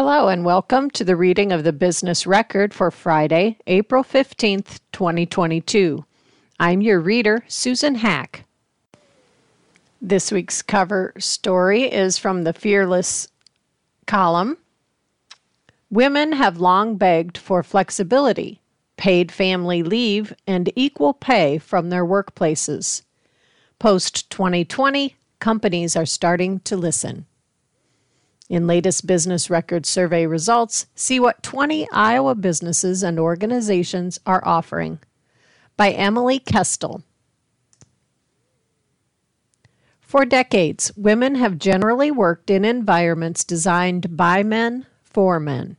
Hello, and welcome to the reading of the business record for Friday, April 15th, 2022. I'm your reader, Susan Hack. This week's cover story is from the Fearless column. Women have long begged for flexibility, paid family leave, and equal pay from their workplaces. Post 2020, companies are starting to listen. In latest business record survey results, see what 20 Iowa businesses and organizations are offering. By Emily Kestel. For decades, women have generally worked in environments designed by men for men.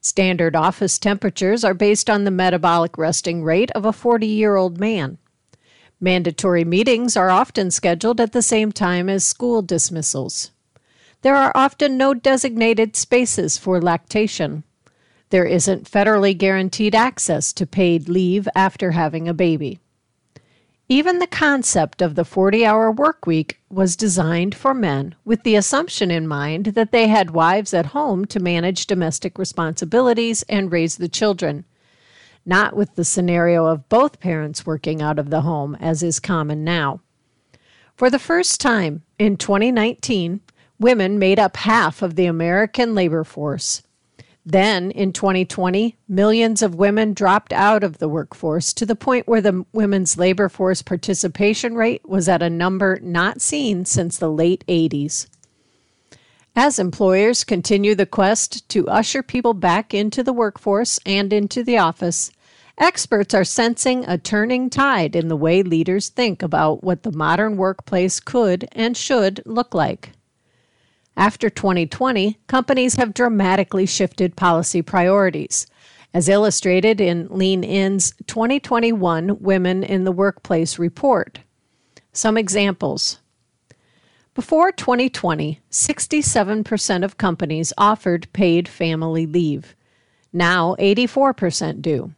Standard office temperatures are based on the metabolic resting rate of a 40 year old man. Mandatory meetings are often scheduled at the same time as school dismissals. There are often no designated spaces for lactation. There isn't federally guaranteed access to paid leave after having a baby. Even the concept of the 40 hour work week was designed for men with the assumption in mind that they had wives at home to manage domestic responsibilities and raise the children, not with the scenario of both parents working out of the home, as is common now. For the first time in 2019, women made up half of the American labor force. Then, in 2020, millions of women dropped out of the workforce to the point where the women's labor force participation rate was at a number not seen since the late 80s. As employers continue the quest to usher people back into the workforce and into the office, experts are sensing a turning tide in the way leaders think about what the modern workplace could and should look like. After 2020, companies have dramatically shifted policy priorities, as illustrated in Lean In's 2021 Women in the Workplace report. Some examples. Before 2020, 67% of companies offered paid family leave. Now, 84% do.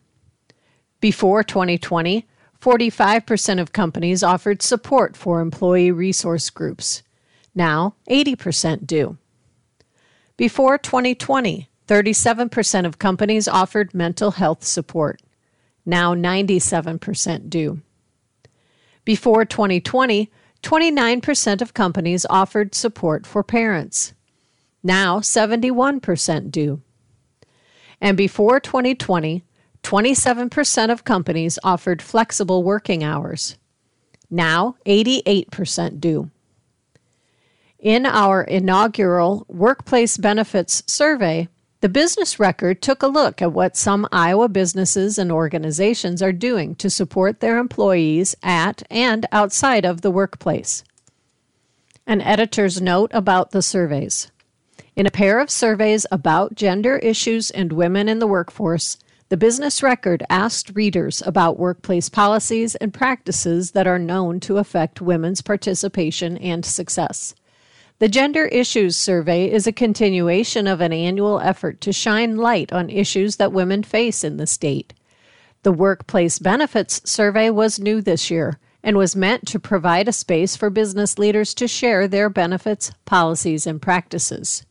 Before 2020, 45% of companies offered support for employee resource groups. Now, 80% do. Before 2020, 37% of companies offered mental health support. Now, 97% do. Before 2020, 29% of companies offered support for parents. Now, 71% do. And before 2020, 27% of companies offered flexible working hours. Now, 88% do. In our inaugural Workplace Benefits Survey, the Business Record took a look at what some Iowa businesses and organizations are doing to support their employees at and outside of the workplace. An editor's note about the surveys. In a pair of surveys about gender issues and women in the workforce, the Business Record asked readers about workplace policies and practices that are known to affect women's participation and success. The Gender Issues Survey is a continuation of an annual effort to shine light on issues that women face in the state. The Workplace Benefits Survey was new this year and was meant to provide a space for business leaders to share their benefits, policies, and practices.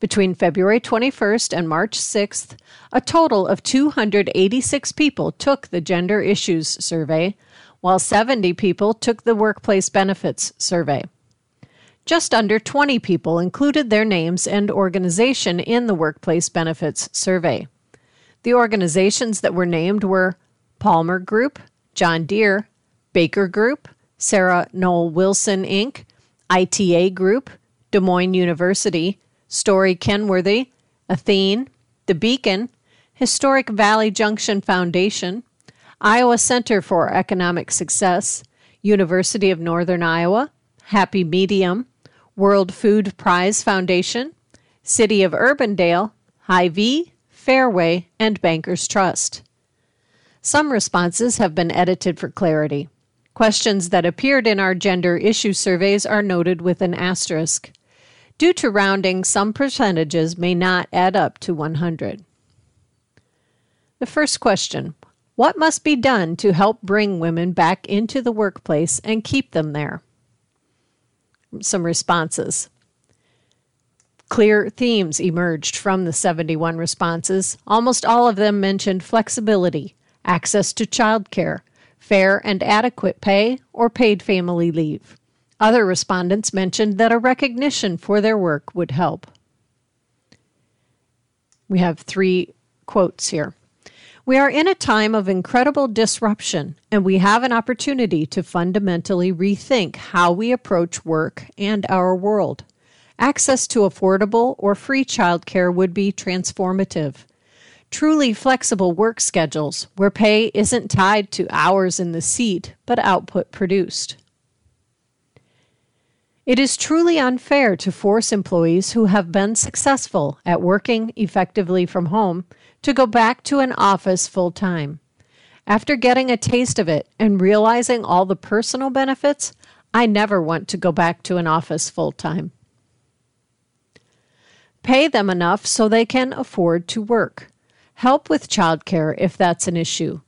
Between February 21st and March 6th, a total of 286 people took the Gender Issues Survey, while 70 people took the Workplace Benefits Survey. Just under 20 people included their names and organization in the Workplace Benefits Survey. The organizations that were named were Palmer Group, John Deere, Baker Group, Sarah Noel Wilson Inc., ITA Group, Des Moines University, Storey Kenworthy, Athene, The Beacon, Historic Valley Junction Foundation, Iowa Center for Economic Success, University of Northern Iowa, Happy Medium, World Food Prize Foundation, City of Urbandale, Hy-Vee, Fairway, and Bankers Trust. Some responses have been edited for clarity. Questions that appeared in our gender issue surveys are noted with an asterisk. Due to rounding, some percentages may not add up to 100. The first question What must be done to help bring women back into the workplace and keep them there? Some responses. Clear themes emerged from the 71 responses. Almost all of them mentioned flexibility, access to childcare, fair and adequate pay, or paid family leave. Other respondents mentioned that a recognition for their work would help. We have three quotes here. We are in a time of incredible disruption, and we have an opportunity to fundamentally rethink how we approach work and our world. Access to affordable or free childcare would be transformative. Truly flexible work schedules where pay isn't tied to hours in the seat but output produced. It is truly unfair to force employees who have been successful at working effectively from home to go back to an office full time. After getting a taste of it and realizing all the personal benefits, I never want to go back to an office full time. Pay them enough so they can afford to work. Help with childcare if that's an issue.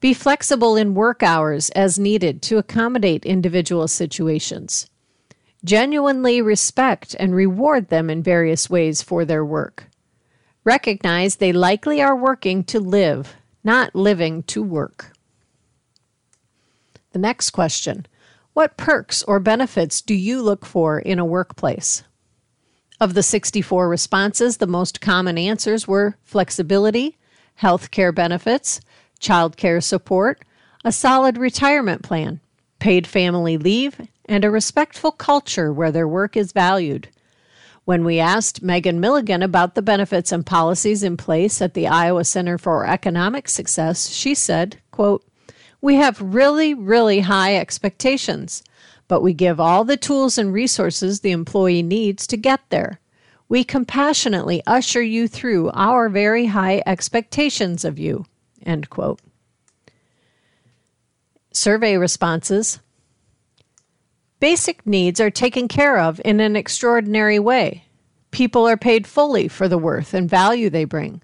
Be flexible in work hours as needed to accommodate individual situations. Genuinely respect and reward them in various ways for their work. Recognize they likely are working to live, not living to work. The next question What perks or benefits do you look for in a workplace? Of the 64 responses, the most common answers were flexibility, health care benefits, child care support, a solid retirement plan, paid family leave, and a respectful culture where their work is valued. When we asked Megan Milligan about the benefits and policies in place at the Iowa Center for Economic Success, she said, quote, We have really, really high expectations but we give all the tools and resources the employee needs to get there. We compassionately usher you through our very high expectations of you. End quote. Survey responses Basic needs are taken care of in an extraordinary way. People are paid fully for the worth and value they bring.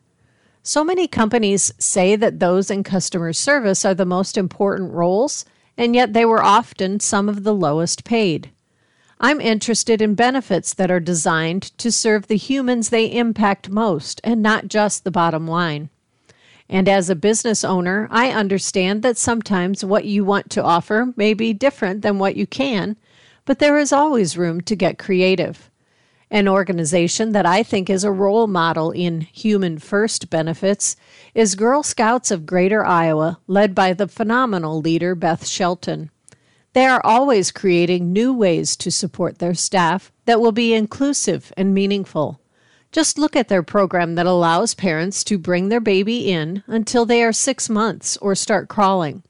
So many companies say that those in customer service are the most important roles and yet they were often some of the lowest paid. I'm interested in benefits that are designed to serve the humans they impact most and not just the bottom line. And as a business owner, I understand that sometimes what you want to offer may be different than what you can, but there is always room to get creative. An organization that I think is a role model in human first benefits is Girl Scouts of Greater Iowa, led by the phenomenal leader Beth Shelton. They are always creating new ways to support their staff that will be inclusive and meaningful. Just look at their program that allows parents to bring their baby in until they are six months or start crawling.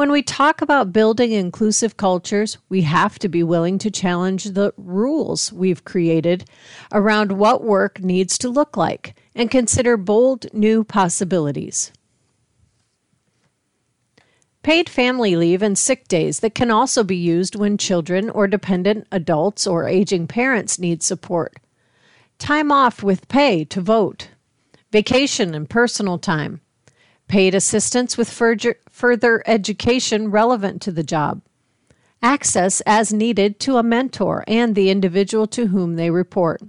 When we talk about building inclusive cultures, we have to be willing to challenge the rules we've created around what work needs to look like and consider bold new possibilities. Paid family leave and sick days that can also be used when children or dependent adults or aging parents need support. Time off with pay to vote. Vacation and personal time paid assistance with further education relevant to the job, access as needed to a mentor and the individual to whom they report,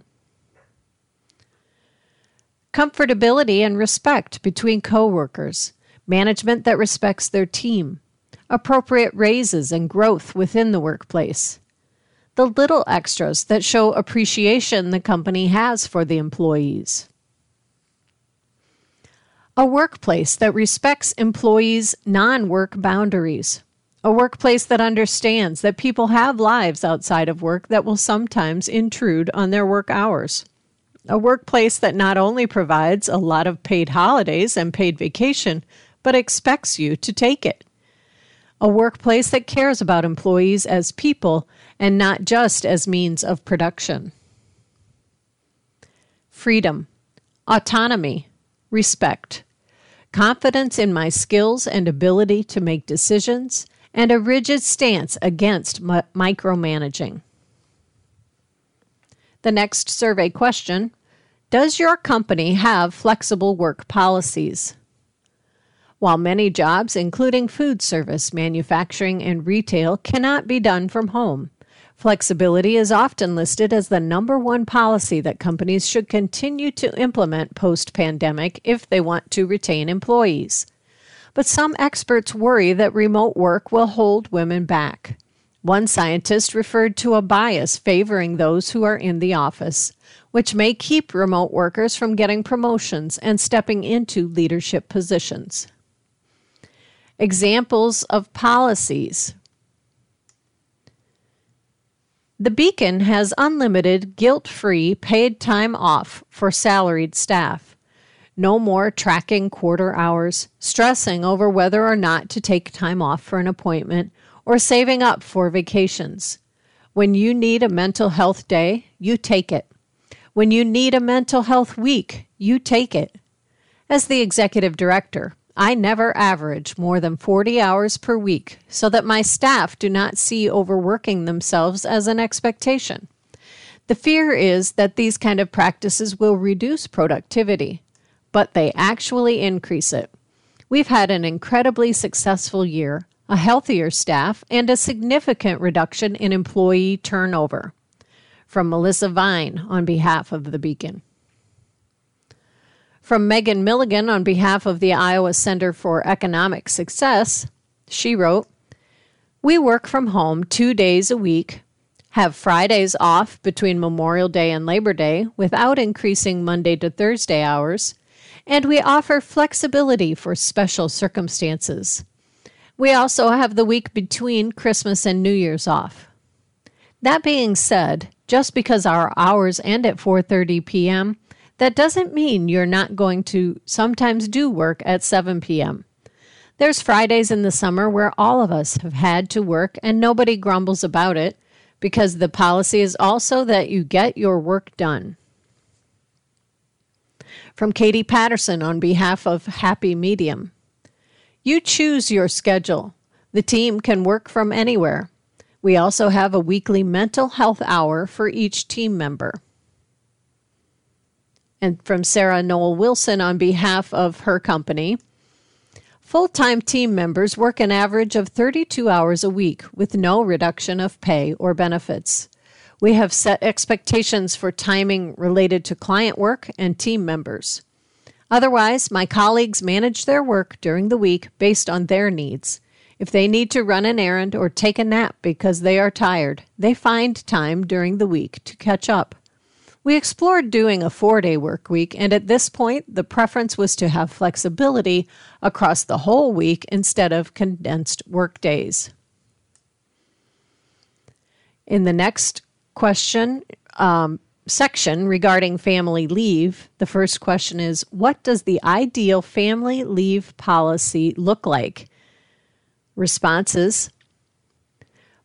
comfortability and respect between coworkers, management that respects their team, appropriate raises and growth within the workplace. The little extras that show appreciation the company has for the employees. A workplace that respects employees' non work boundaries. A workplace that understands that people have lives outside of work that will sometimes intrude on their work hours. A workplace that not only provides a lot of paid holidays and paid vacation, but expects you to take it. A workplace that cares about employees as people and not just as means of production. Freedom, autonomy, respect confidence in my skills and ability to make decisions, and a rigid stance against mi- micromanaging. The next survey question Does your company have flexible work policies? While many jobs, including food service, manufacturing, and retail, cannot be done from home, Flexibility is often listed as the number one policy that companies should continue to implement post pandemic if they want to retain employees. But some experts worry that remote work will hold women back. One scientist referred to a bias favoring those who are in the office, which may keep remote workers from getting promotions and stepping into leadership positions. Examples of policies the Beacon has unlimited, guilt free, paid time off for salaried staff. No more tracking quarter hours, stressing over whether or not to take time off for an appointment, or saving up for vacations. When you need a mental health day, you take it. When you need a mental health week, you take it. As the executive director, I never average more than 40 hours per week so that my staff do not see overworking themselves as an expectation. The fear is that these kind of practices will reduce productivity, but they actually increase it. We've had an incredibly successful year, a healthier staff, and a significant reduction in employee turnover. From Melissa Vine on behalf of the Beacon. From Megan Milligan on behalf of the Iowa Center for Economic Success, she wrote We work from home two days a week, have Fridays off between Memorial Day and Labor Day without increasing Monday to Thursday hours, and we offer flexibility for special circumstances. We also have the week between Christmas and New Year's off. That being said, just because our hours end at 4:30 p.m., that doesn't mean you're not going to sometimes do work at 7 p.m. There's Fridays in the summer where all of us have had to work and nobody grumbles about it because the policy is also that you get your work done. From Katie Patterson on behalf of Happy Medium. You choose your schedule. The team can work from anywhere. We also have a weekly mental health hour for each team member and from Sarah Noel Wilson on behalf of her company. Full time team members work an average of 32 hours a week with no reduction of pay or benefits. We have set expectations for timing related to client work and team members. Otherwise, my colleagues manage their work during the week based on their needs. If they need to run an errand or take a nap because they are tired, they find time during the week to catch up. We explored doing a four day work week, and at this point, the preference was to have flexibility across the whole week instead of condensed work days. In the next question, um, section regarding family leave, the first question is What does the ideal family leave policy look like? Responses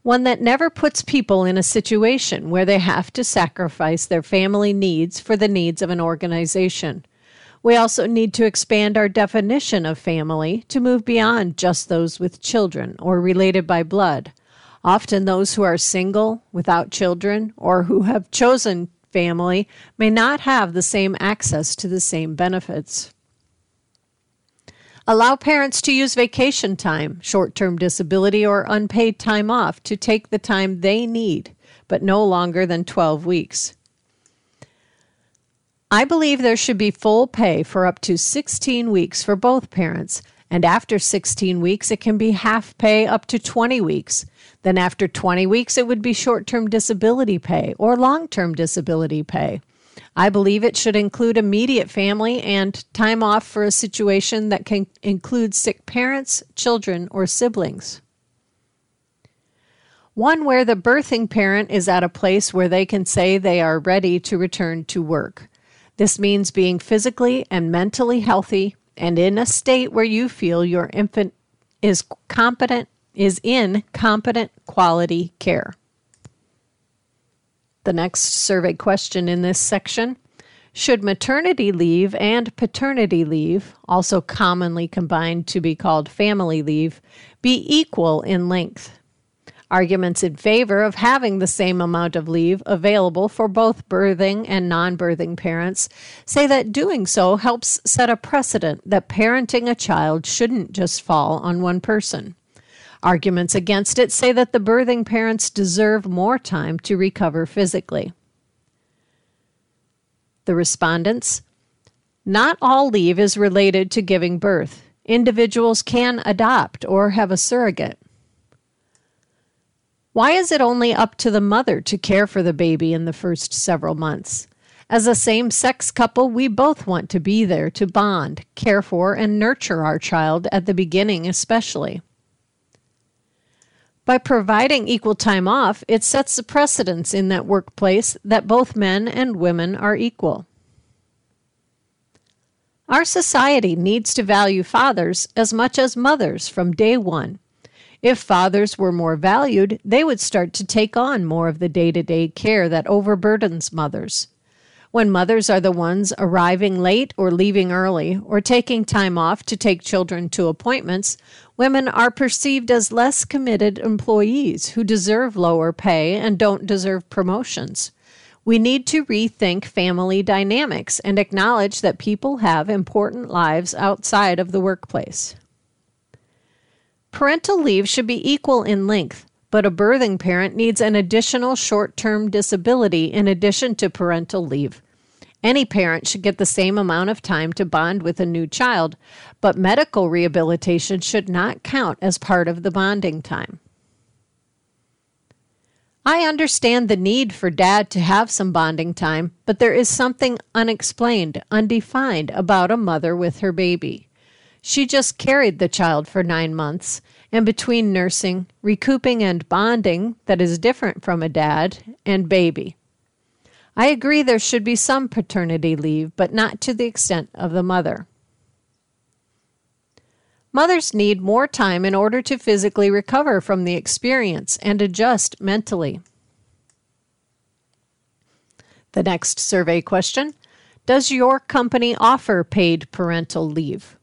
one that never puts people in a situation where they have to sacrifice their family needs for the needs of an organization. We also need to expand our definition of family to move beyond just those with children or related by blood. Often, those who are single, without children, or who have chosen family may not have the same access to the same benefits. Allow parents to use vacation time, short term disability, or unpaid time off to take the time they need, but no longer than 12 weeks. I believe there should be full pay for up to 16 weeks for both parents, and after 16 weeks, it can be half pay up to 20 weeks. Then, after 20 weeks, it would be short term disability pay or long term disability pay. I believe it should include immediate family and time off for a situation that can include sick parents, children, or siblings. One where the birthing parent is at a place where they can say they are ready to return to work. This means being physically and mentally healthy and in a state where you feel your infant is competent is in competent quality care. The next survey question in this section Should maternity leave and paternity leave, also commonly combined to be called family leave, be equal in length? Arguments in favor of having the same amount of leave available for both birthing and non birthing parents say that doing so helps set a precedent that parenting a child shouldn't just fall on one person. Arguments against it say that the birthing parents deserve more time to recover physically. The respondents Not all leave is related to giving birth. Individuals can adopt or have a surrogate. Why is it only up to the mother to care for the baby in the first several months? As a same sex couple, we both want to be there to bond, care for, and nurture our child at the beginning, especially. By providing equal time off, it sets the precedence in that workplace that both men and women are equal. Our society needs to value fathers as much as mothers from day one. If fathers were more valued, they would start to take on more of the day to day care that overburdens mothers. When mothers are the ones arriving late or leaving early or taking time off to take children to appointments, women are perceived as less committed employees who deserve lower pay and don't deserve promotions. We need to rethink family dynamics and acknowledge that people have important lives outside of the workplace. Parental leave should be equal in length, but a birthing parent needs an additional short term disability in addition to parental leave. Any parent should get the same amount of time to bond with a new child, but medical rehabilitation should not count as part of the bonding time. I understand the need for dad to have some bonding time, but there is something unexplained, undefined about a mother with her baby. She just carried the child for nine months, and between nursing, recouping, and bonding, that is different from a dad, and baby. I agree there should be some paternity leave, but not to the extent of the mother. Mothers need more time in order to physically recover from the experience and adjust mentally. The next survey question Does your company offer paid parental leave?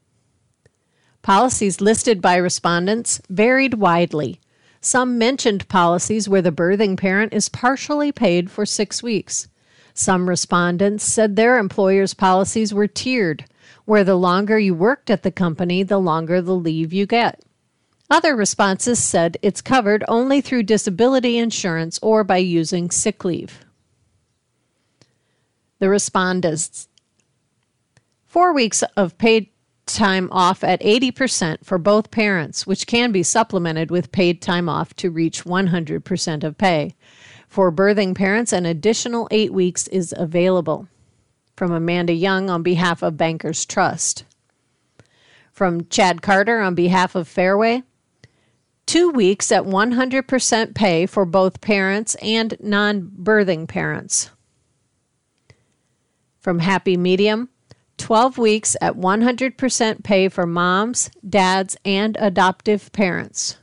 Policies listed by respondents varied widely. Some mentioned policies where the birthing parent is partially paid for six weeks. Some respondents said their employer's policies were tiered, where the longer you worked at the company, the longer the leave you get. Other responses said it's covered only through disability insurance or by using sick leave. The respondents Four weeks of paid time off at 80% for both parents, which can be supplemented with paid time off to reach 100% of pay. For birthing parents, an additional eight weeks is available. From Amanda Young on behalf of Bankers Trust. From Chad Carter on behalf of Fairway, two weeks at 100% pay for both parents and non birthing parents. From Happy Medium, 12 weeks at 100% pay for moms, dads, and adoptive parents.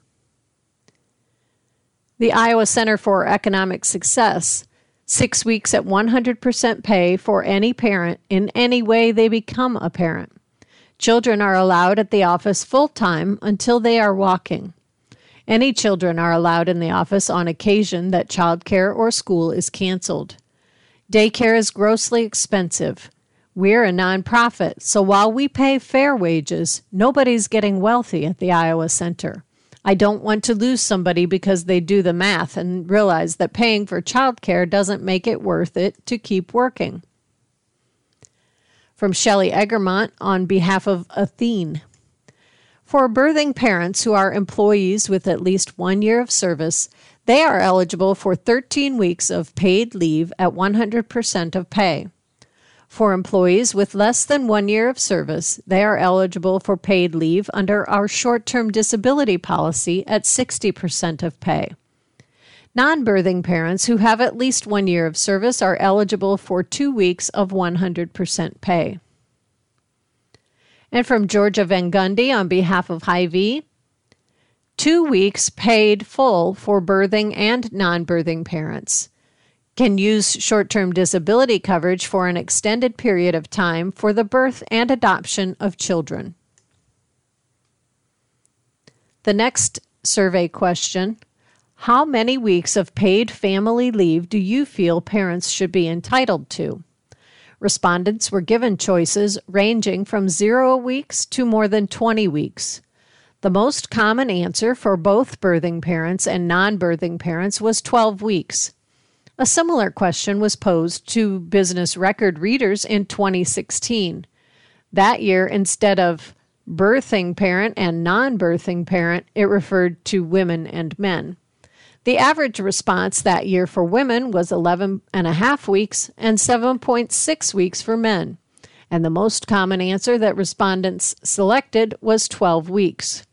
The Iowa Center for Economic Success, six weeks at 100% pay for any parent in any way they become a parent. Children are allowed at the office full time until they are walking. Any children are allowed in the office on occasion that childcare or school is canceled. Daycare is grossly expensive. We're a nonprofit, so while we pay fair wages, nobody's getting wealthy at the Iowa Center. I don't want to lose somebody because they do the math and realize that paying for childcare doesn't make it worth it to keep working. From Shelley Egermont on behalf of Athene. For birthing parents who are employees with at least one year of service, they are eligible for 13 weeks of paid leave at 100% of pay. For employees with less than one year of service, they are eligible for paid leave under our short term disability policy at 60% of pay. Non birthing parents who have at least one year of service are eligible for two weeks of 100% pay. And from Georgia Van Gundy on behalf of Hy-Vee, two weeks paid full for birthing and non birthing parents can use short term disability coverage for an extended period of time for the birth and adoption of children. The next survey question How many weeks of paid family leave do you feel parents should be entitled to? Respondents were given choices ranging from zero weeks to more than 20 weeks. The most common answer for both birthing parents and non birthing parents was 12 weeks. A similar question was posed to business record readers in 2016. That year, instead of birthing parent and non birthing parent, it referred to women and men. The average response that year for women was 11 and a half weeks and 7.6 weeks for men. And the most common answer that respondents selected was 12 weeks.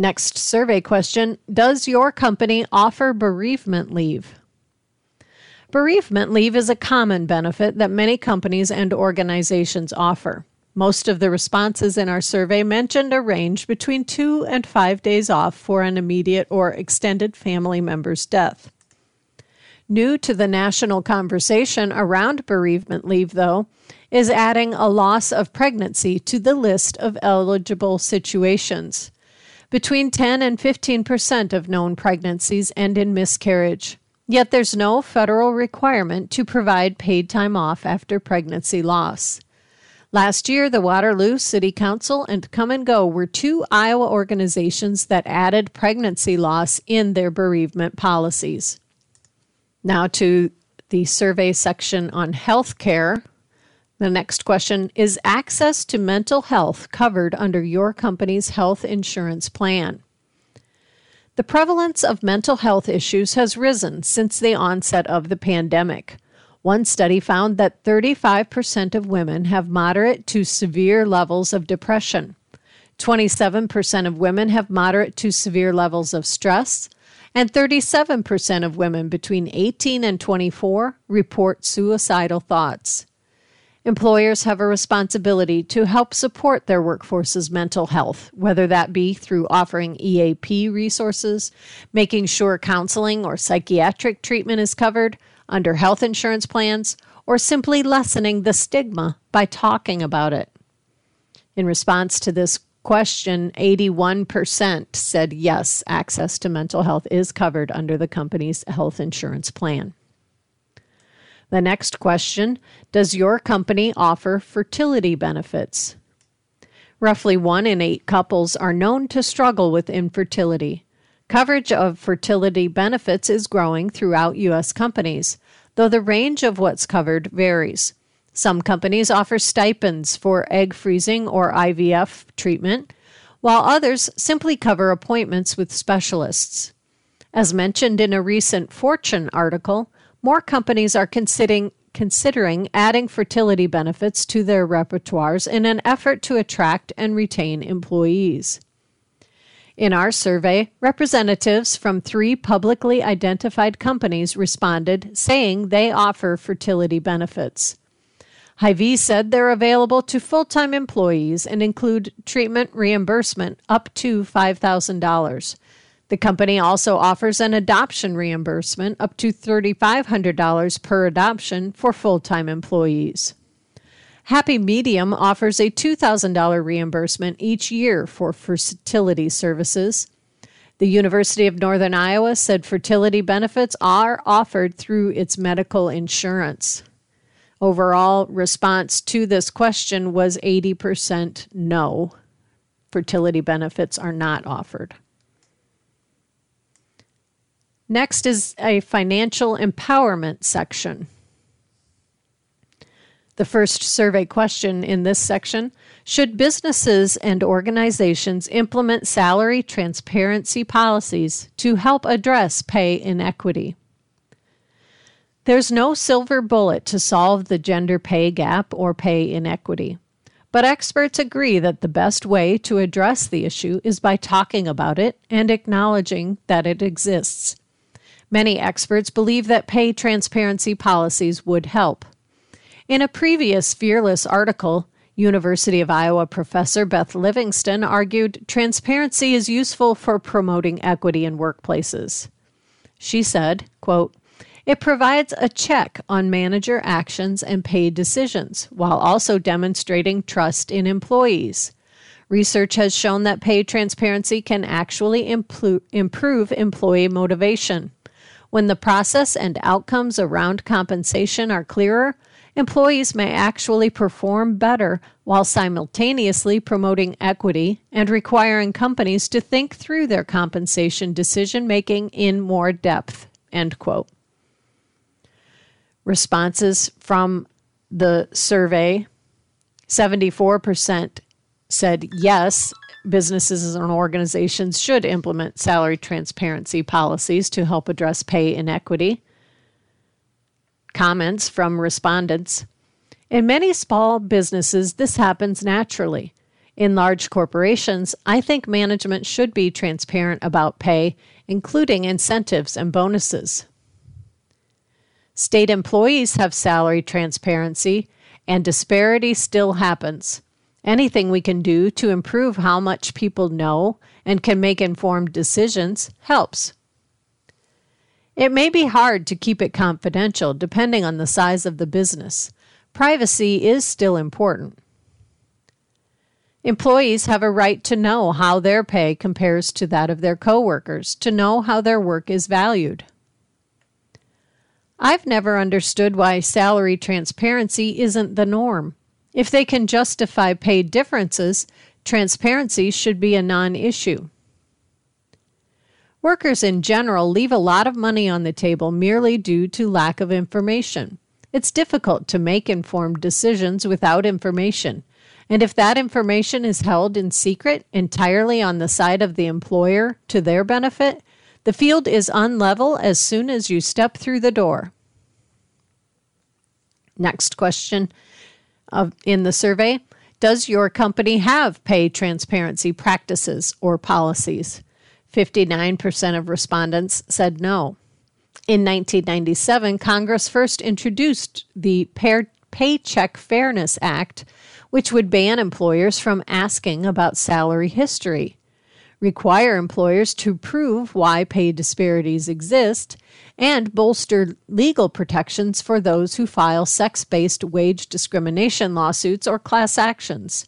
Next survey question Does your company offer bereavement leave? Bereavement leave is a common benefit that many companies and organizations offer. Most of the responses in our survey mentioned a range between two and five days off for an immediate or extended family member's death. New to the national conversation around bereavement leave, though, is adding a loss of pregnancy to the list of eligible situations. Between 10 and 15 percent of known pregnancies end in miscarriage. Yet there's no federal requirement to provide paid time off after pregnancy loss. Last year, the Waterloo City Council and Kum & Go were two Iowa organizations that added pregnancy loss in their bereavement policies. Now to the survey section on health care. The next question Is access to mental health covered under your company's health insurance plan? The prevalence of mental health issues has risen since the onset of the pandemic. One study found that 35% of women have moderate to severe levels of depression. 27% of women have moderate to severe levels of stress, and 37% of women between 18 and 24 report suicidal thoughts. Employers have a responsibility to help support their workforce's mental health, whether that be through offering EAP resources, making sure counseling or psychiatric treatment is covered, under health insurance plans or simply lessening the stigma by talking about it. In response to this question, 81% said yes, access to mental health is covered under the company's health insurance plan. The next question Does your company offer fertility benefits? Roughly one in eight couples are known to struggle with infertility. Coverage of fertility benefits is growing throughout U.S. companies, though the range of what's covered varies. Some companies offer stipends for egg freezing or IVF treatment, while others simply cover appointments with specialists. As mentioned in a recent Fortune article, more companies are considering considering adding fertility benefits to their repertoires in an effort to attract and retain employees. In our survey, representatives from three publicly identified companies responded saying they offer fertility benefits. Hy-Vee said they're available to full time employees and include treatment reimbursement up to $5,000. The company also offers an adoption reimbursement up to $3,500 per adoption for full time employees. Happy Medium offers a $2,000 reimbursement each year for fertility services. The University of Northern Iowa said fertility benefits are offered through its medical insurance. Overall response to this question was 80% no. Fertility benefits are not offered. Next is a financial empowerment section. The first survey question in this section Should businesses and organizations implement salary transparency policies to help address pay inequity? There's no silver bullet to solve the gender pay gap or pay inequity. But experts agree that the best way to address the issue is by talking about it and acknowledging that it exists. Many experts believe that pay transparency policies would help. In a previous Fearless article, University of Iowa professor Beth Livingston argued transparency is useful for promoting equity in workplaces. She said, quote, it provides a check on manager actions and paid decisions while also demonstrating trust in employees. Research has shown that pay transparency can actually improve employee motivation. When the process and outcomes around compensation are clearer, employees may actually perform better while simultaneously promoting equity and requiring companies to think through their compensation decision making in more depth. End quote. Responses from the survey 74% said yes, businesses and organizations should implement salary transparency policies to help address pay inequity. Comments from respondents In many small businesses, this happens naturally. In large corporations, I think management should be transparent about pay, including incentives and bonuses. State employees have salary transparency, and disparity still happens. Anything we can do to improve how much people know and can make informed decisions helps. It may be hard to keep it confidential depending on the size of the business. Privacy is still important. Employees have a right to know how their pay compares to that of their coworkers, to know how their work is valued. I've never understood why salary transparency isn't the norm. If they can justify pay differences, transparency should be a non issue. Workers in general leave a lot of money on the table merely due to lack of information. It's difficult to make informed decisions without information. And if that information is held in secret entirely on the side of the employer to their benefit, the field is unlevel as soon as you step through the door. Next question of, in the survey Does your company have pay transparency practices or policies? 59% of respondents said no. In 1997, Congress first introduced the Paycheck Fairness Act, which would ban employers from asking about salary history, require employers to prove why pay disparities exist, and bolster legal protections for those who file sex based wage discrimination lawsuits or class actions.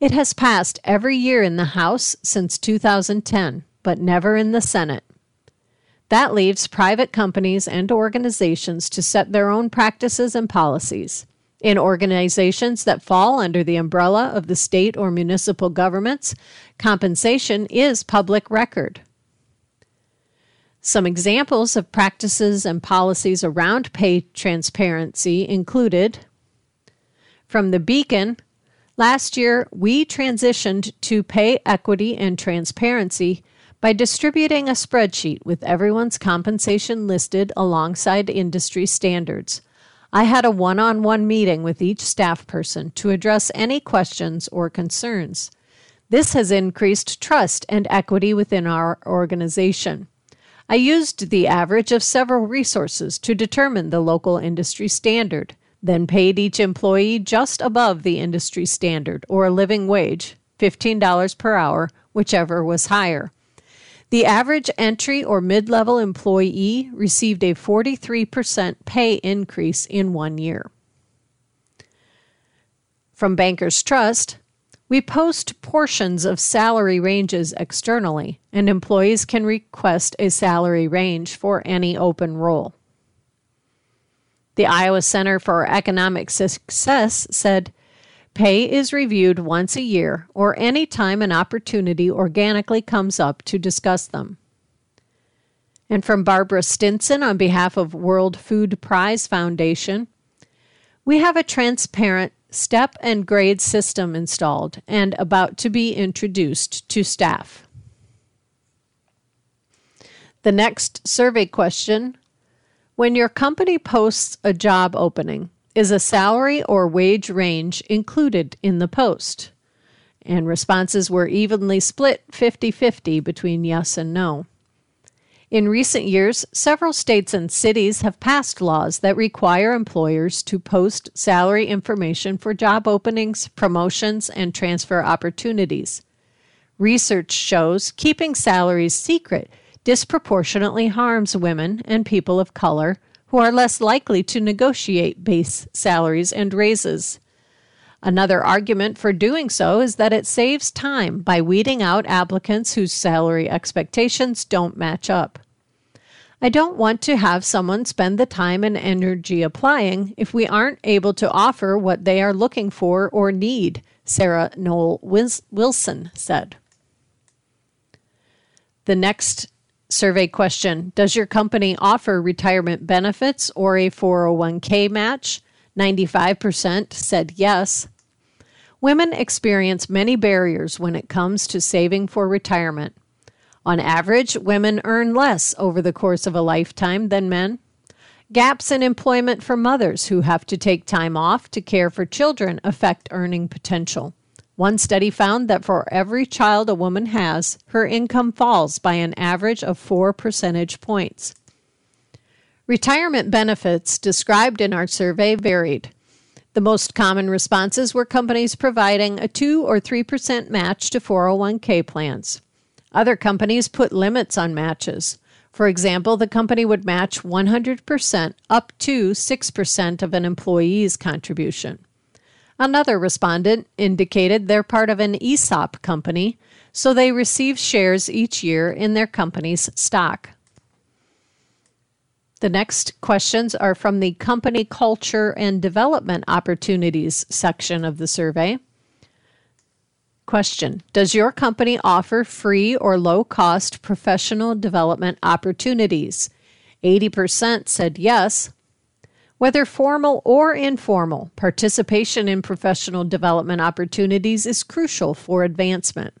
It has passed every year in the House since 2010 but never in the Senate. That leaves private companies and organizations to set their own practices and policies. In organizations that fall under the umbrella of the state or municipal governments, compensation is public record. Some examples of practices and policies around pay transparency included from the Beacon, last year we transitioned to pay equity and transparency by distributing a spreadsheet with everyone's compensation listed alongside industry standards. I had a one on one meeting with each staff person to address any questions or concerns. This has increased trust and equity within our organization. I used the average of several resources to determine the local industry standard, then paid each employee just above the industry standard or a living wage, $15 per hour, whichever was higher. The average entry or mid level employee received a 43% pay increase in one year. From Bankers Trust, we post portions of salary ranges externally, and employees can request a salary range for any open role. The Iowa Center for Economic Success said Pay is reviewed once a year or any time an opportunity organically comes up to discuss them. And from Barbara Stinson on behalf of World Food Prize Foundation, we have a transparent step and grade system installed and about to be introduced to staff. The next survey question When your company posts a job opening, is a salary or wage range included in the post? And responses were evenly split 50 50 between yes and no. In recent years, several states and cities have passed laws that require employers to post salary information for job openings, promotions, and transfer opportunities. Research shows keeping salaries secret disproportionately harms women and people of color who are less likely to negotiate base salaries and raises. Another argument for doing so is that it saves time by weeding out applicants whose salary expectations don't match up. I don't want to have someone spend the time and energy applying if we aren't able to offer what they are looking for or need, Sarah Noel Wilson said. The next survey question Does your company offer retirement benefits or a 401k match? 95% said yes. Women experience many barriers when it comes to saving for retirement. On average, women earn less over the course of a lifetime than men. Gaps in employment for mothers who have to take time off to care for children affect earning potential. One study found that for every child a woman has, her income falls by an average of 4 percentage points. Retirement benefits described in our survey varied. The most common responses were companies providing a 2 or 3% match to 401k plans. Other companies put limits on matches. For example, the company would match 100% up to 6% of an employee's contribution. Another respondent indicated they're part of an ESOP company, so they receive shares each year in their company's stock. The next questions are from the Company Culture and Development Opportunities section of the survey. Question Does your company offer free or low cost professional development opportunities? 80% said yes. Whether formal or informal, participation in professional development opportunities is crucial for advancement.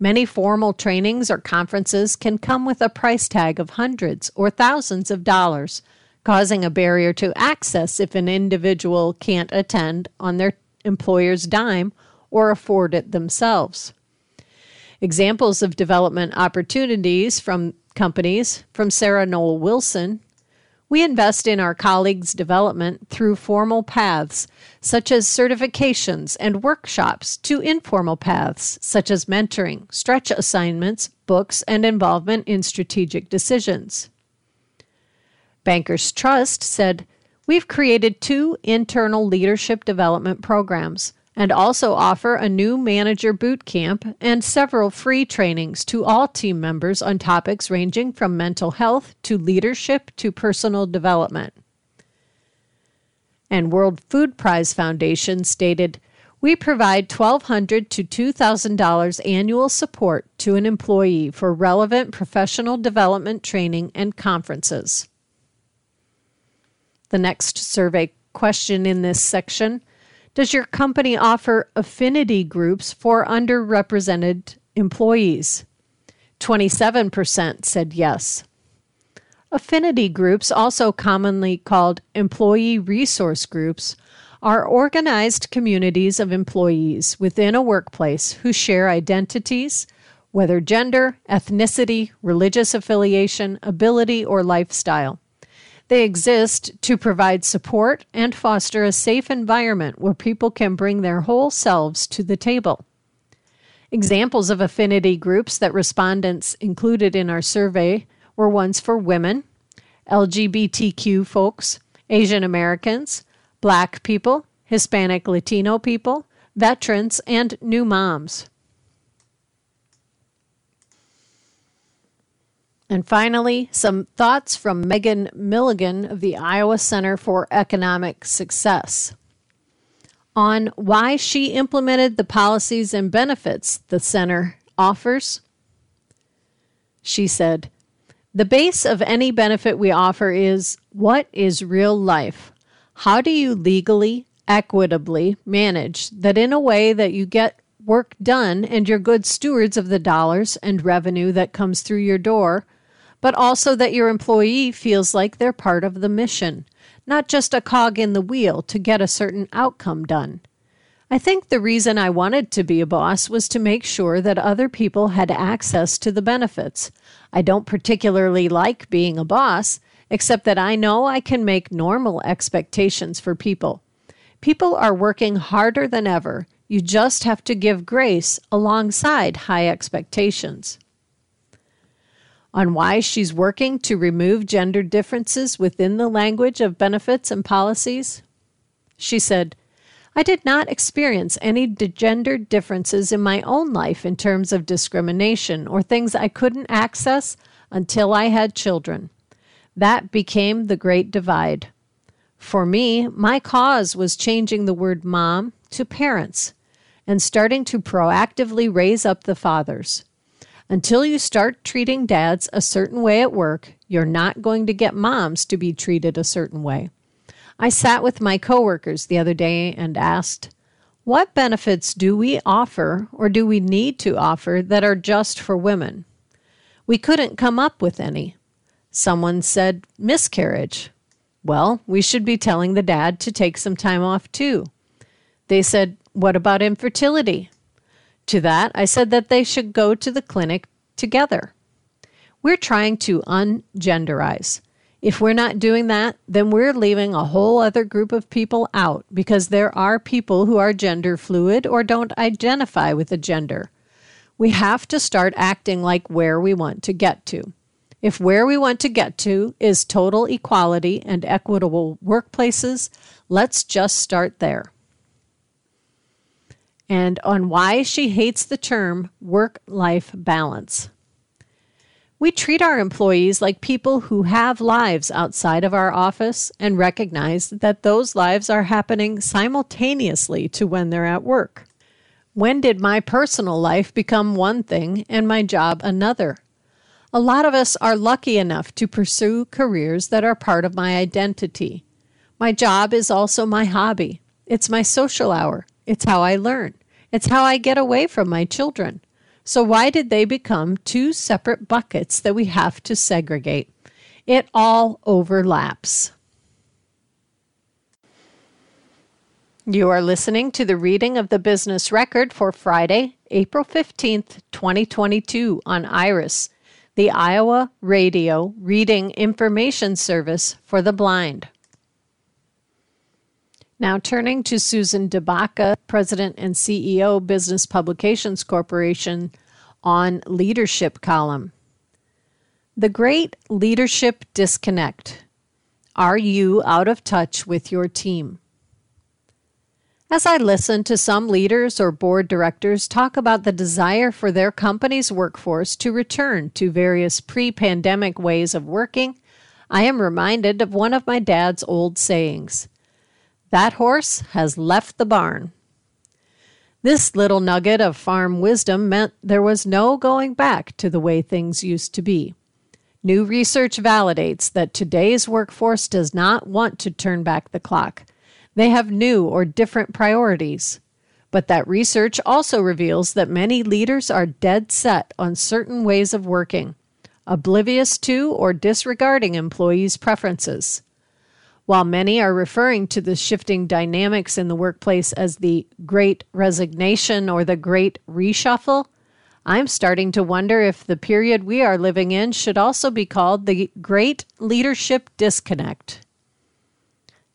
Many formal trainings or conferences can come with a price tag of hundreds or thousands of dollars, causing a barrier to access if an individual can't attend on their employer's dime or afford it themselves. Examples of development opportunities from companies from Sarah Noll Wilson. We invest in our colleagues' development through formal paths, such as certifications and workshops, to informal paths, such as mentoring, stretch assignments, books, and involvement in strategic decisions. Bankers Trust said, We've created two internal leadership development programs and also offer a new manager boot camp and several free trainings to all team members on topics ranging from mental health to leadership to personal development. And World Food Prize Foundation stated, we provide 1,200 to $2,000 annual support to an employee for relevant professional development training and conferences. The next survey question in this section does your company offer affinity groups for underrepresented employees? 27% said yes. Affinity groups, also commonly called employee resource groups, are organized communities of employees within a workplace who share identities, whether gender, ethnicity, religious affiliation, ability, or lifestyle. They exist to provide support and foster a safe environment where people can bring their whole selves to the table. Examples of affinity groups that respondents included in our survey were ones for women, LGBTQ folks, Asian Americans, Black people, Hispanic Latino people, veterans, and new moms. And finally, some thoughts from Megan Milligan of the Iowa Center for Economic Success on why she implemented the policies and benefits the center offers. She said, The base of any benefit we offer is what is real life? How do you legally, equitably manage that in a way that you get work done and you're good stewards of the dollars and revenue that comes through your door? But also that your employee feels like they're part of the mission, not just a cog in the wheel to get a certain outcome done. I think the reason I wanted to be a boss was to make sure that other people had access to the benefits. I don't particularly like being a boss, except that I know I can make normal expectations for people. People are working harder than ever. You just have to give grace alongside high expectations on why she's working to remove gender differences within the language of benefits and policies? She said, I did not experience any gender differences in my own life in terms of discrimination or things I couldn't access until I had children. That became the great divide. For me, my cause was changing the word mom to parents and starting to proactively raise up the fathers. Until you start treating dads a certain way at work, you're not going to get moms to be treated a certain way. I sat with my coworkers the other day and asked, What benefits do we offer or do we need to offer that are just for women? We couldn't come up with any. Someone said miscarriage. Well, we should be telling the dad to take some time off too. They said, What about infertility? To that, I said that they should go to the clinic together. We're trying to ungenderize. If we're not doing that, then we're leaving a whole other group of people out because there are people who are gender fluid or don't identify with a gender. We have to start acting like where we want to get to. If where we want to get to is total equality and equitable workplaces, let's just start there. And on why she hates the term work life balance. We treat our employees like people who have lives outside of our office and recognize that those lives are happening simultaneously to when they're at work. When did my personal life become one thing and my job another? A lot of us are lucky enough to pursue careers that are part of my identity. My job is also my hobby. It's my social hour. It's how I learn. It's how I get away from my children. So, why did they become two separate buckets that we have to segregate? It all overlaps. You are listening to the reading of the business record for Friday, April 15th, 2022 on IRIS, the Iowa Radio Reading Information Service for the Blind. Now, turning to Susan DeBaca, President and CEO, Business Publications Corporation, on Leadership column. The Great Leadership Disconnect. Are you out of touch with your team? As I listen to some leaders or board directors talk about the desire for their company's workforce to return to various pre pandemic ways of working, I am reminded of one of my dad's old sayings that horse has left the barn. This little nugget of farm wisdom meant there was no going back to the way things used to be. New research validates that today's workforce does not want to turn back the clock. They have new or different priorities. But that research also reveals that many leaders are dead set on certain ways of working, oblivious to or disregarding employees' preferences. While many are referring to the shifting dynamics in the workplace as the great resignation or the great reshuffle, I'm starting to wonder if the period we are living in should also be called the great leadership disconnect.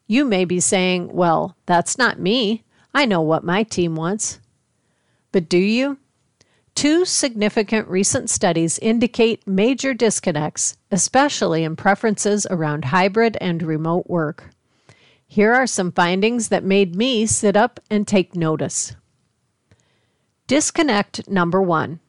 You may be saying, well, that's not me. I know what my team wants. But do you? Two significant recent studies indicate major disconnects, especially in preferences around hybrid and remote work. Here are some findings that made me sit up and take notice. Disconnect number one.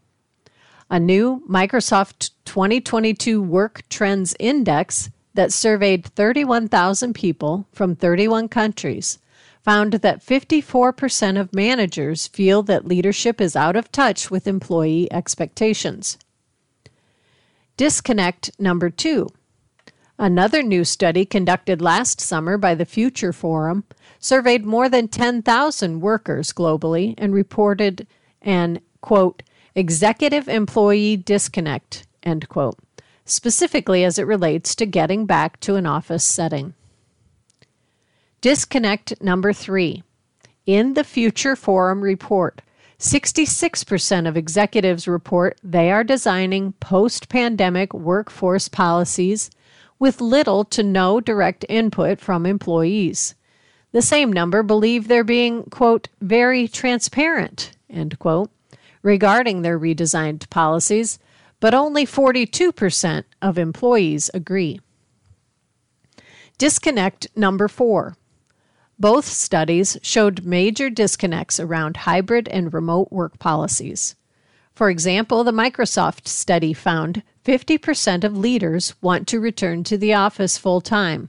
A new Microsoft 2022 Work Trends Index that surveyed 31,000 people from 31 countries found that 54% of managers feel that leadership is out of touch with employee expectations. Disconnect number two. Another new study conducted last summer by the Future Forum surveyed more than 10,000 workers globally and reported an, quote, executive employee disconnect, end quote, specifically as it relates to getting back to an office setting. Disconnect number three. In the Future Forum report, 66% of executives report they are designing post pandemic workforce policies with little to no direct input from employees. The same number believe they're being, quote, very transparent, end quote, regarding their redesigned policies, but only 42% of employees agree. Disconnect number four. Both studies showed major disconnects around hybrid and remote work policies. For example, the Microsoft study found 50% of leaders want to return to the office full time,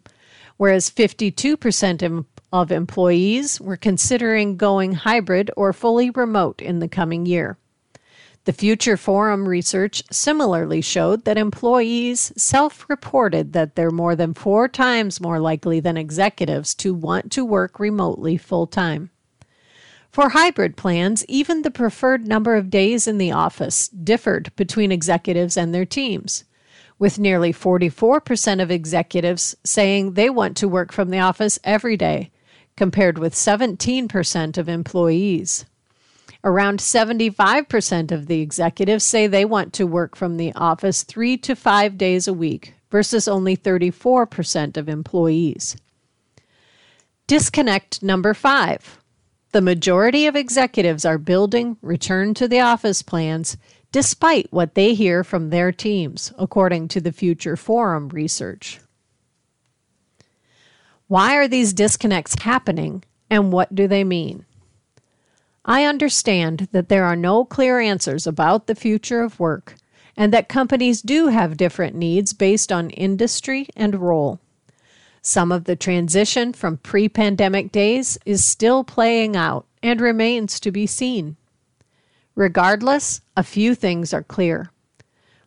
whereas 52% of employees were considering going hybrid or fully remote in the coming year. The Future Forum research similarly showed that employees self reported that they're more than four times more likely than executives to want to work remotely full time. For hybrid plans, even the preferred number of days in the office differed between executives and their teams, with nearly 44% of executives saying they want to work from the office every day, compared with 17% of employees. Around 75% of the executives say they want to work from the office three to five days a week versus only 34% of employees. Disconnect number five. The majority of executives are building return to the office plans despite what they hear from their teams, according to the Future Forum research. Why are these disconnects happening and what do they mean? I understand that there are no clear answers about the future of work and that companies do have different needs based on industry and role. Some of the transition from pre pandemic days is still playing out and remains to be seen. Regardless, a few things are clear.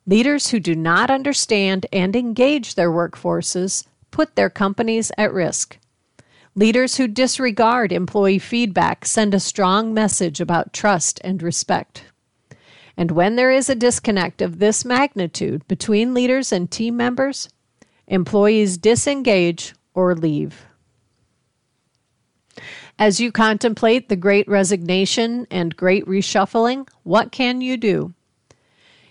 Leaders who do not understand and engage their workforces put their companies at risk. Leaders who disregard employee feedback send a strong message about trust and respect. And when there is a disconnect of this magnitude between leaders and team members, employees disengage or leave. As you contemplate the great resignation and great reshuffling, what can you do?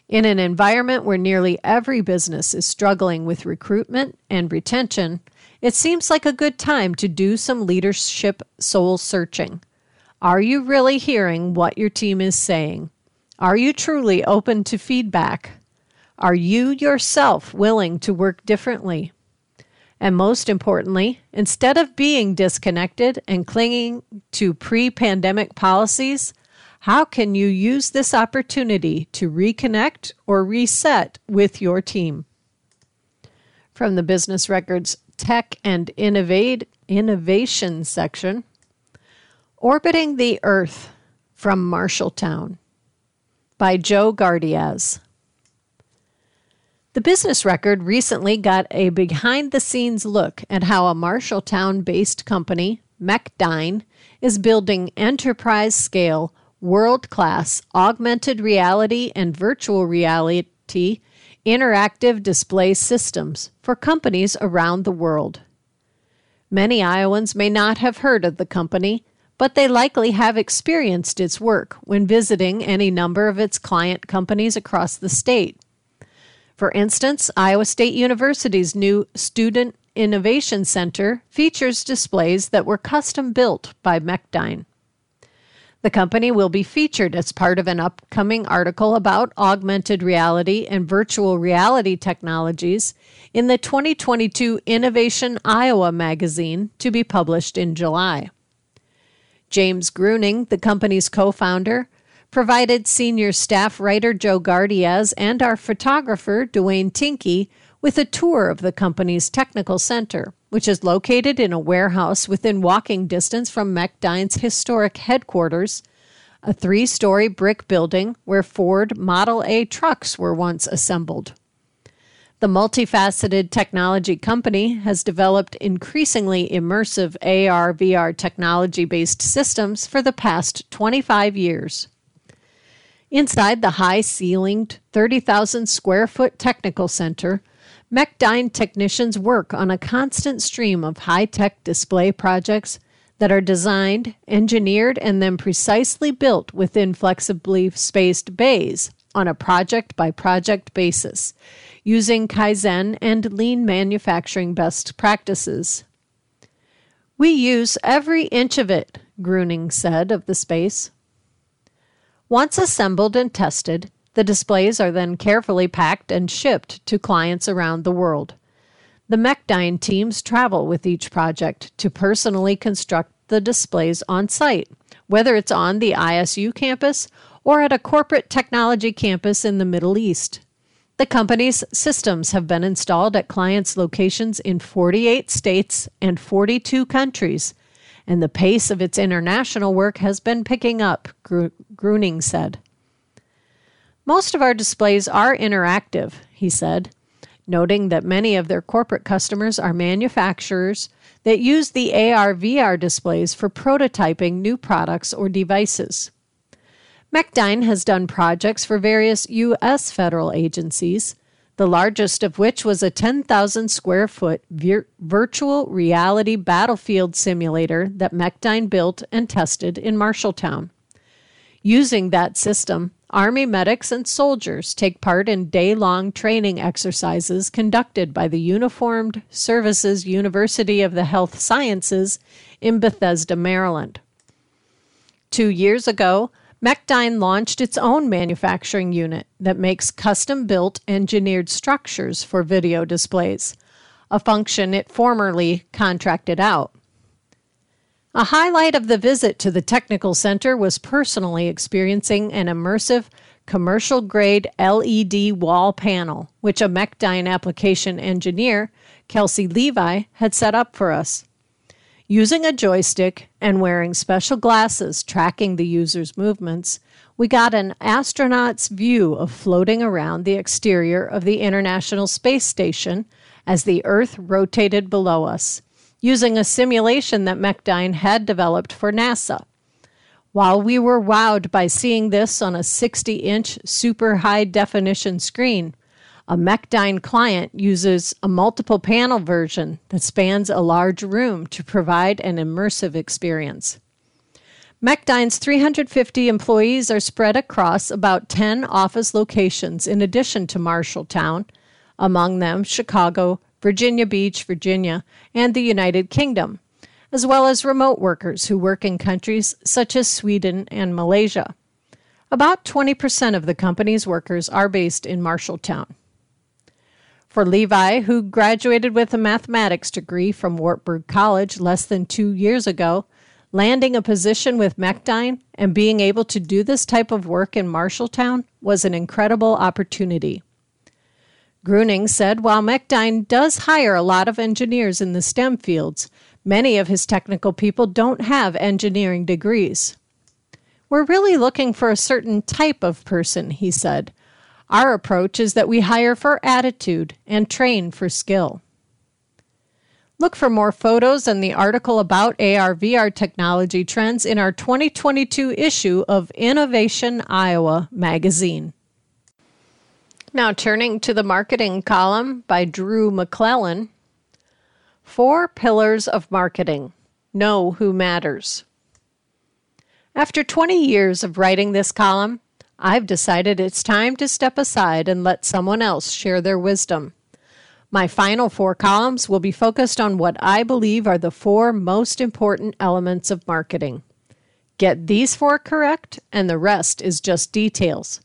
In an environment where nearly every business is struggling with recruitment and retention, it seems like a good time to do some leadership soul searching. Are you really hearing what your team is saying? Are you truly open to feedback? Are you yourself willing to work differently? And most importantly, instead of being disconnected and clinging to pre pandemic policies, how can you use this opportunity to reconnect or reset with your team? From the Business Records Tech and Innovate, Innovation section, Orbiting the Earth from Marshalltown by Joe Gardyasz. The business record recently got a behind the scenes look at how a Marshalltown based company, Mechdyne, is building enterprise scale, world class augmented reality and virtual reality interactive display systems for companies around the world. Many Iowans may not have heard of the company, but they likely have experienced its work when visiting any number of its client companies across the state. For instance, Iowa State University's new Student Innovation Center features displays that were custom built by Mechdyne. The company will be featured as part of an upcoming article about augmented reality and virtual reality technologies in the 2022 Innovation Iowa magazine to be published in July. James Gruening, the company's co founder, provided senior staff writer Joe Gardyasz and our photographer Duane Tinkey with a tour of the company's technical center, which is located in a warehouse within walking distance from Mechdyne's historic headquarters, a three story brick building where Ford Model A trucks were once assembled. The multifaceted technology company has developed increasingly immersive AR VR technology based systems for the past 25 years. Inside the high ceilinged, 30,000 square foot technical center, Mechdyne technicians work on a constant stream of high tech display projects that are designed, engineered, and then precisely built within flexibly spaced bays on a project by project basis, using Kaizen and lean manufacturing best practices. We use every inch of it, Gruening said of the space. Once assembled and tested, the displays are then carefully packed and shipped to clients around the world. The Mechdyne teams travel with each project to personally construct the displays on site, whether it's on the ISU campus or at a corporate technology campus in the Middle East. The company's systems have been installed at clients' locations in 48 states and 42 countries, and the pace of its international work has been picking up, Gruening said. Most of our displays are interactive, he said, noting that many of their corporate customers are manufacturers that use the AR VR displays for prototyping new products or devices. Mechdyne has done projects for various U.S. federal agencies, the largest of which was a 10,000 square foot vir- virtual reality battlefield simulator that Mechdyne built and tested in Marshalltown. Using that system, Army medics and soldiers take part in day long training exercises conducted by the Uniformed Services University of the Health Sciences in Bethesda, Maryland. Two years ago, Mechdyne launched its own manufacturing unit that makes custom built engineered structures for video displays, a function it formerly contracted out. A highlight of the visit to the Technical Center was personally experiencing an immersive commercial grade LED wall panel, which a Mechdyne application engineer, Kelsey Levi, had set up for us. Using a joystick and wearing special glasses tracking the user's movements, we got an astronaut's view of floating around the exterior of the International Space Station as the Earth rotated below us, using a simulation that Mechdyne had developed for NASA. While we were wowed by seeing this on a 60 inch super high definition screen, a Mechdyne client uses a multiple panel version that spans a large room to provide an immersive experience. Mechdyne's 350 employees are spread across about 10 office locations in addition to Marshalltown, among them Chicago, Virginia Beach, Virginia, and the United Kingdom, as well as remote workers who work in countries such as Sweden and Malaysia. About 20% of the company's workers are based in Marshalltown. For Levi, who graduated with a mathematics degree from Wartburg College less than two years ago, landing a position with Mechdyne and being able to do this type of work in Marshalltown was an incredible opportunity. Gruening said while Mechdyne does hire a lot of engineers in the STEM fields, many of his technical people don't have engineering degrees. We're really looking for a certain type of person, he said, our approach is that we hire for attitude and train for skill. Look for more photos and the article about AR VR technology trends in our 2022 issue of Innovation Iowa magazine. Now, turning to the marketing column by Drew McClellan Four Pillars of Marketing Know Who Matters. After 20 years of writing this column, I've decided it's time to step aside and let someone else share their wisdom. My final four columns will be focused on what I believe are the four most important elements of marketing. Get these four correct, and the rest is just details.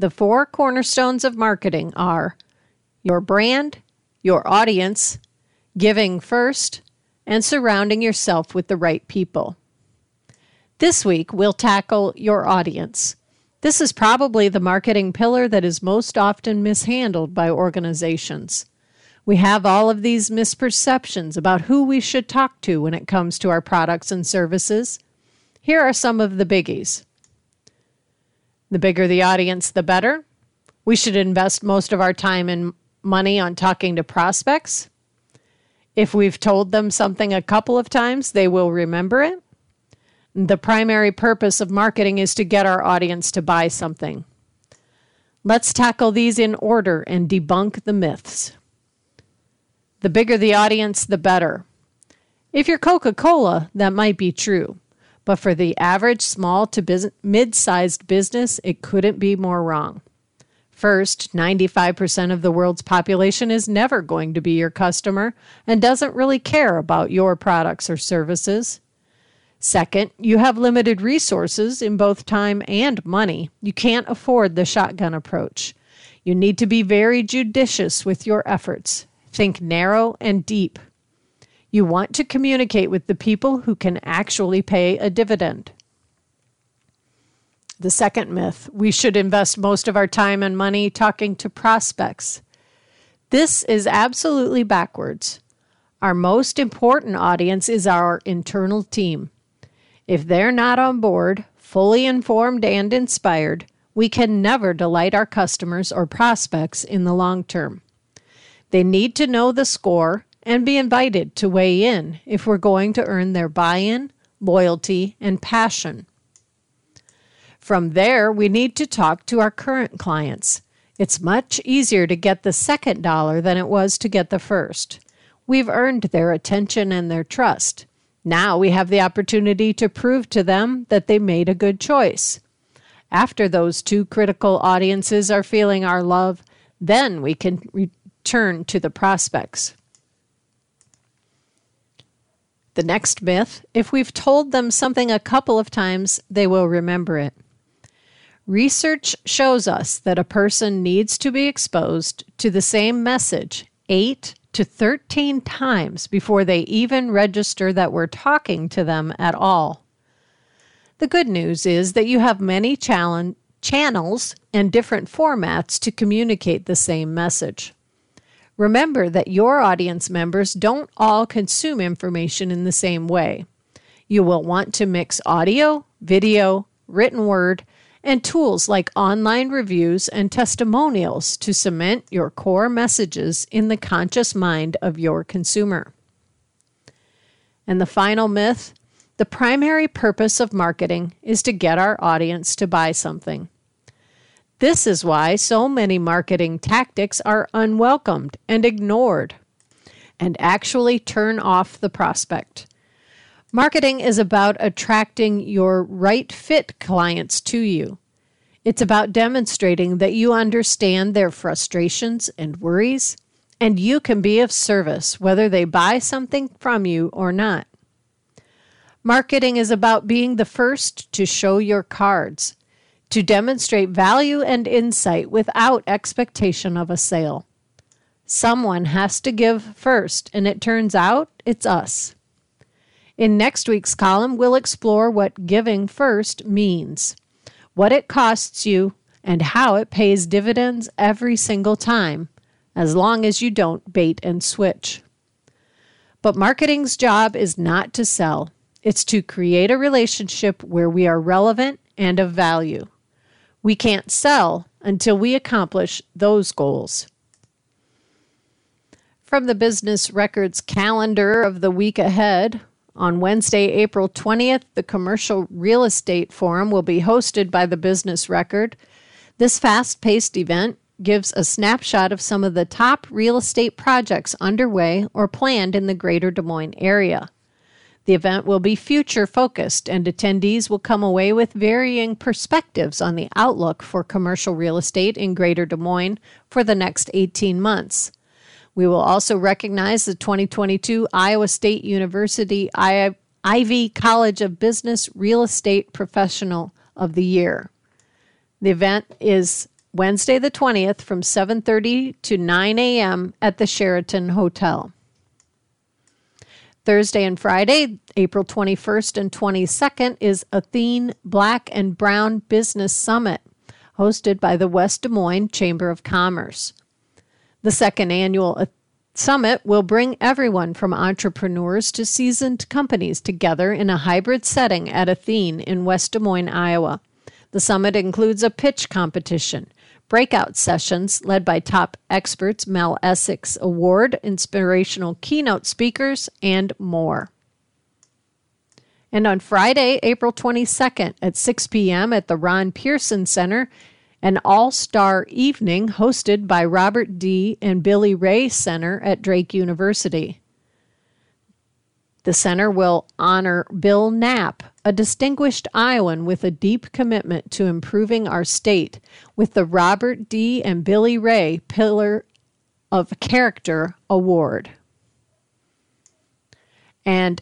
The four cornerstones of marketing are your brand, your audience, giving first, and surrounding yourself with the right people. This week, we'll tackle your audience. This is probably the marketing pillar that is most often mishandled by organizations. We have all of these misperceptions about who we should talk to when it comes to our products and services. Here are some of the biggies. The bigger the audience, the better. We should invest most of our time and money on talking to prospects. If we've told them something a couple of times, they will remember it. The primary purpose of marketing is to get our audience to buy something. Let's tackle these in order and debunk the myths. The bigger the audience, the better. If you're Coca Cola, that might be true. But for the average small to mid sized business, it couldn't be more wrong. First, 95% of the world's population is never going to be your customer and doesn't really care about your products or services. Second, you have limited resources in both time and money. You can't afford the shotgun approach. You need to be very judicious with your efforts. Think narrow and deep. You want to communicate with the people who can actually pay a dividend. The second myth we should invest most of our time and money talking to prospects. This is absolutely backwards. Our most important audience is our internal team. If they're not on board, fully informed and inspired, we can never delight our customers or prospects in the long term. They need to know the score and be invited to weigh in if we're going to earn their buy in, loyalty, and passion. From there, we need to talk to our current clients. It's much easier to get the second dollar than it was to get the first. We've earned their attention and their trust. Now we have the opportunity to prove to them that they made a good choice. After those two critical audiences are feeling our love, then we can return to the prospects. The next myth if we've told them something a couple of times, they will remember it. Research shows us that a person needs to be exposed to the same message 8 to 13 times before they even register that we're talking to them at all. The good news is that you have many challenge, channels and different formats to communicate the same message. Remember that your audience members don't all consume information in the same way. You will want to mix audio, video, written word, and tools like online reviews and testimonials to cement your core messages in the conscious mind of your consumer. And the final myth the primary purpose of marketing is to get our audience to buy something. This is why so many marketing tactics are unwelcomed and ignored and actually turn off the prospect. Marketing is about attracting your right fit clients to you. It's about demonstrating that you understand their frustrations and worries, and you can be of service whether they buy something from you or not. Marketing is about being the first to show your cards, to demonstrate value and insight without expectation of a sale. Someone has to give first, and it turns out it's us. In next week's column, we'll explore what giving first means, what it costs you, and how it pays dividends every single time, as long as you don't bait and switch. But marketing's job is not to sell. It's to create a relationship where we are relevant and of value. We can't sell until we accomplish those goals. From the Business Records calendar of the week ahead, on Wednesday, April 20th, the Commercial Real Estate Forum will be hosted by the Business Record. This fast paced event gives a snapshot of some of the top real estate projects underway or planned in the greater Des Moines area. The event will be future focused, and attendees will come away with varying perspectives on the outlook for commercial real estate in Greater Des Moines for the next 18 months. We will also recognize the 2022 Iowa State University Ivy College of Business Real Estate Professional of the Year. The event is Wednesday the 20th from 7:30 to 9 a.m. at the Sheraton Hotel. Thursday and Friday, April 21st and 22nd, is Athene Black and Brown Business Summit, hosted by the West Des Moines Chamber of Commerce. The second annual summit will bring everyone from entrepreneurs to seasoned companies together in a hybrid setting at Athene in West Des Moines, Iowa. The summit includes a pitch competition, breakout sessions led by top experts, Mel Essex Award, inspirational keynote speakers, and more. And on Friday, April 22nd at 6 p.m. at the Ron Pearson Center, an all star evening hosted by Robert D. and Billie Ray Center at Drake University. The center will honor Bill Knapp, a distinguished Iowan with a deep commitment to improving our state, with the Robert D. and Billie Ray Pillar of Character Award. And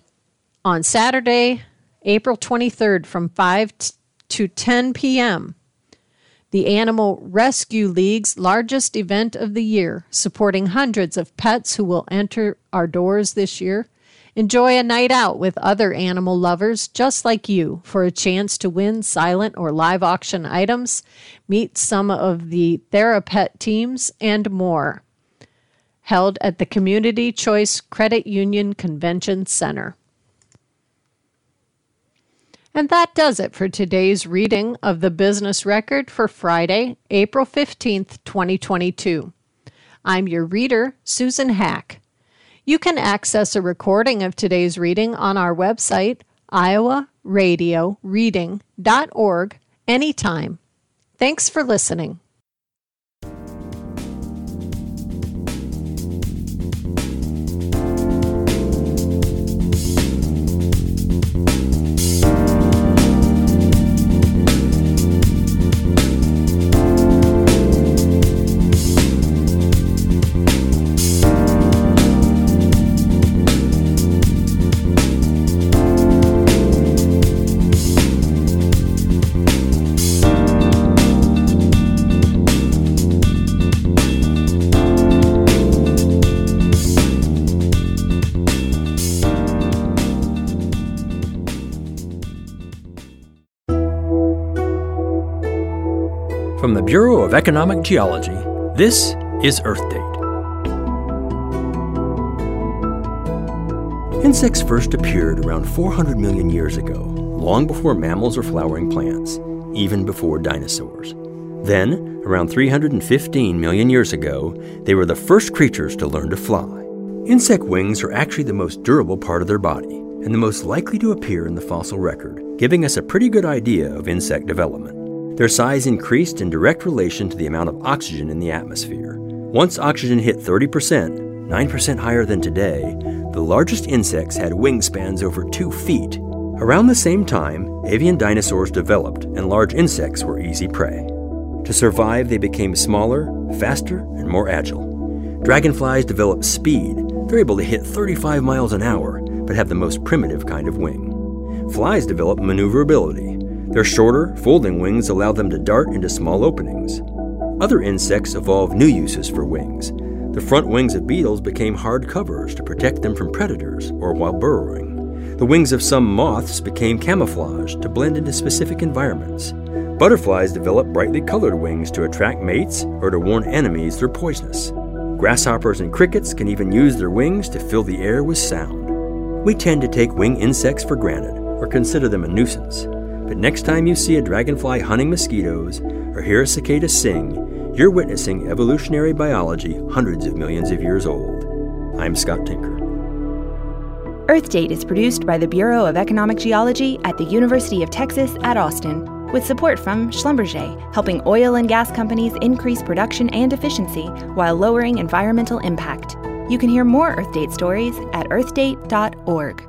on Saturday, April 23rd, from 5 to 10 p.m., the Animal Rescue League's largest event of the year, supporting hundreds of pets who will enter our doors this year Enjoy a night out with other animal lovers just like you for a chance to win silent or live auction items, meet some of the Therapet teams, and more. Held at the Community Choice Credit Union Convention Center. And that does it for today's reading of the business record for Friday, April 15th, 2022. I'm your reader, Susan Hack. You can access a recording of today's reading on our website, iowaradioreading.org, anytime. Thanks for listening. Of Economic Geology, this is Earth Date. Insects first appeared around 400 million years ago, long before mammals or flowering plants, even before dinosaurs. Then, around 315 million years ago, they were the first creatures to learn to fly. Insect wings are actually the most durable part of their body and the most likely to appear in the fossil record, giving us a pretty good idea of insect development. Their size increased in direct relation to the amount of oxygen in the atmosphere. Once oxygen hit 30%, 9% higher than today, the largest insects had wingspans over 2 feet. Around the same time, avian dinosaurs developed and large insects were easy prey. To survive, they became smaller, faster, and more agile. Dragonflies developed speed. They're able to hit 35 miles an hour, but have the most primitive kind of wing. Flies develop maneuverability. Their shorter, folding wings allow them to dart into small openings. Other insects evolved new uses for wings. The front wings of beetles became hard covers to protect them from predators or while burrowing. The wings of some moths became camouflage to blend into specific environments. Butterflies develop brightly colored wings to attract mates or to warn enemies they're poisonous. Grasshoppers and crickets can even use their wings to fill the air with sound. We tend to take wing insects for granted or consider them a nuisance. But next time you see a dragonfly hunting mosquitoes or hear a cicada sing, you're witnessing evolutionary biology hundreds of millions of years old. I'm Scott Tinker. Earth Date is produced by the Bureau of Economic Geology at the University of Texas at Austin, with support from Schlumberger, helping oil and gas companies increase production and efficiency while lowering environmental impact. You can hear more EarthDate stories at earthdate.org.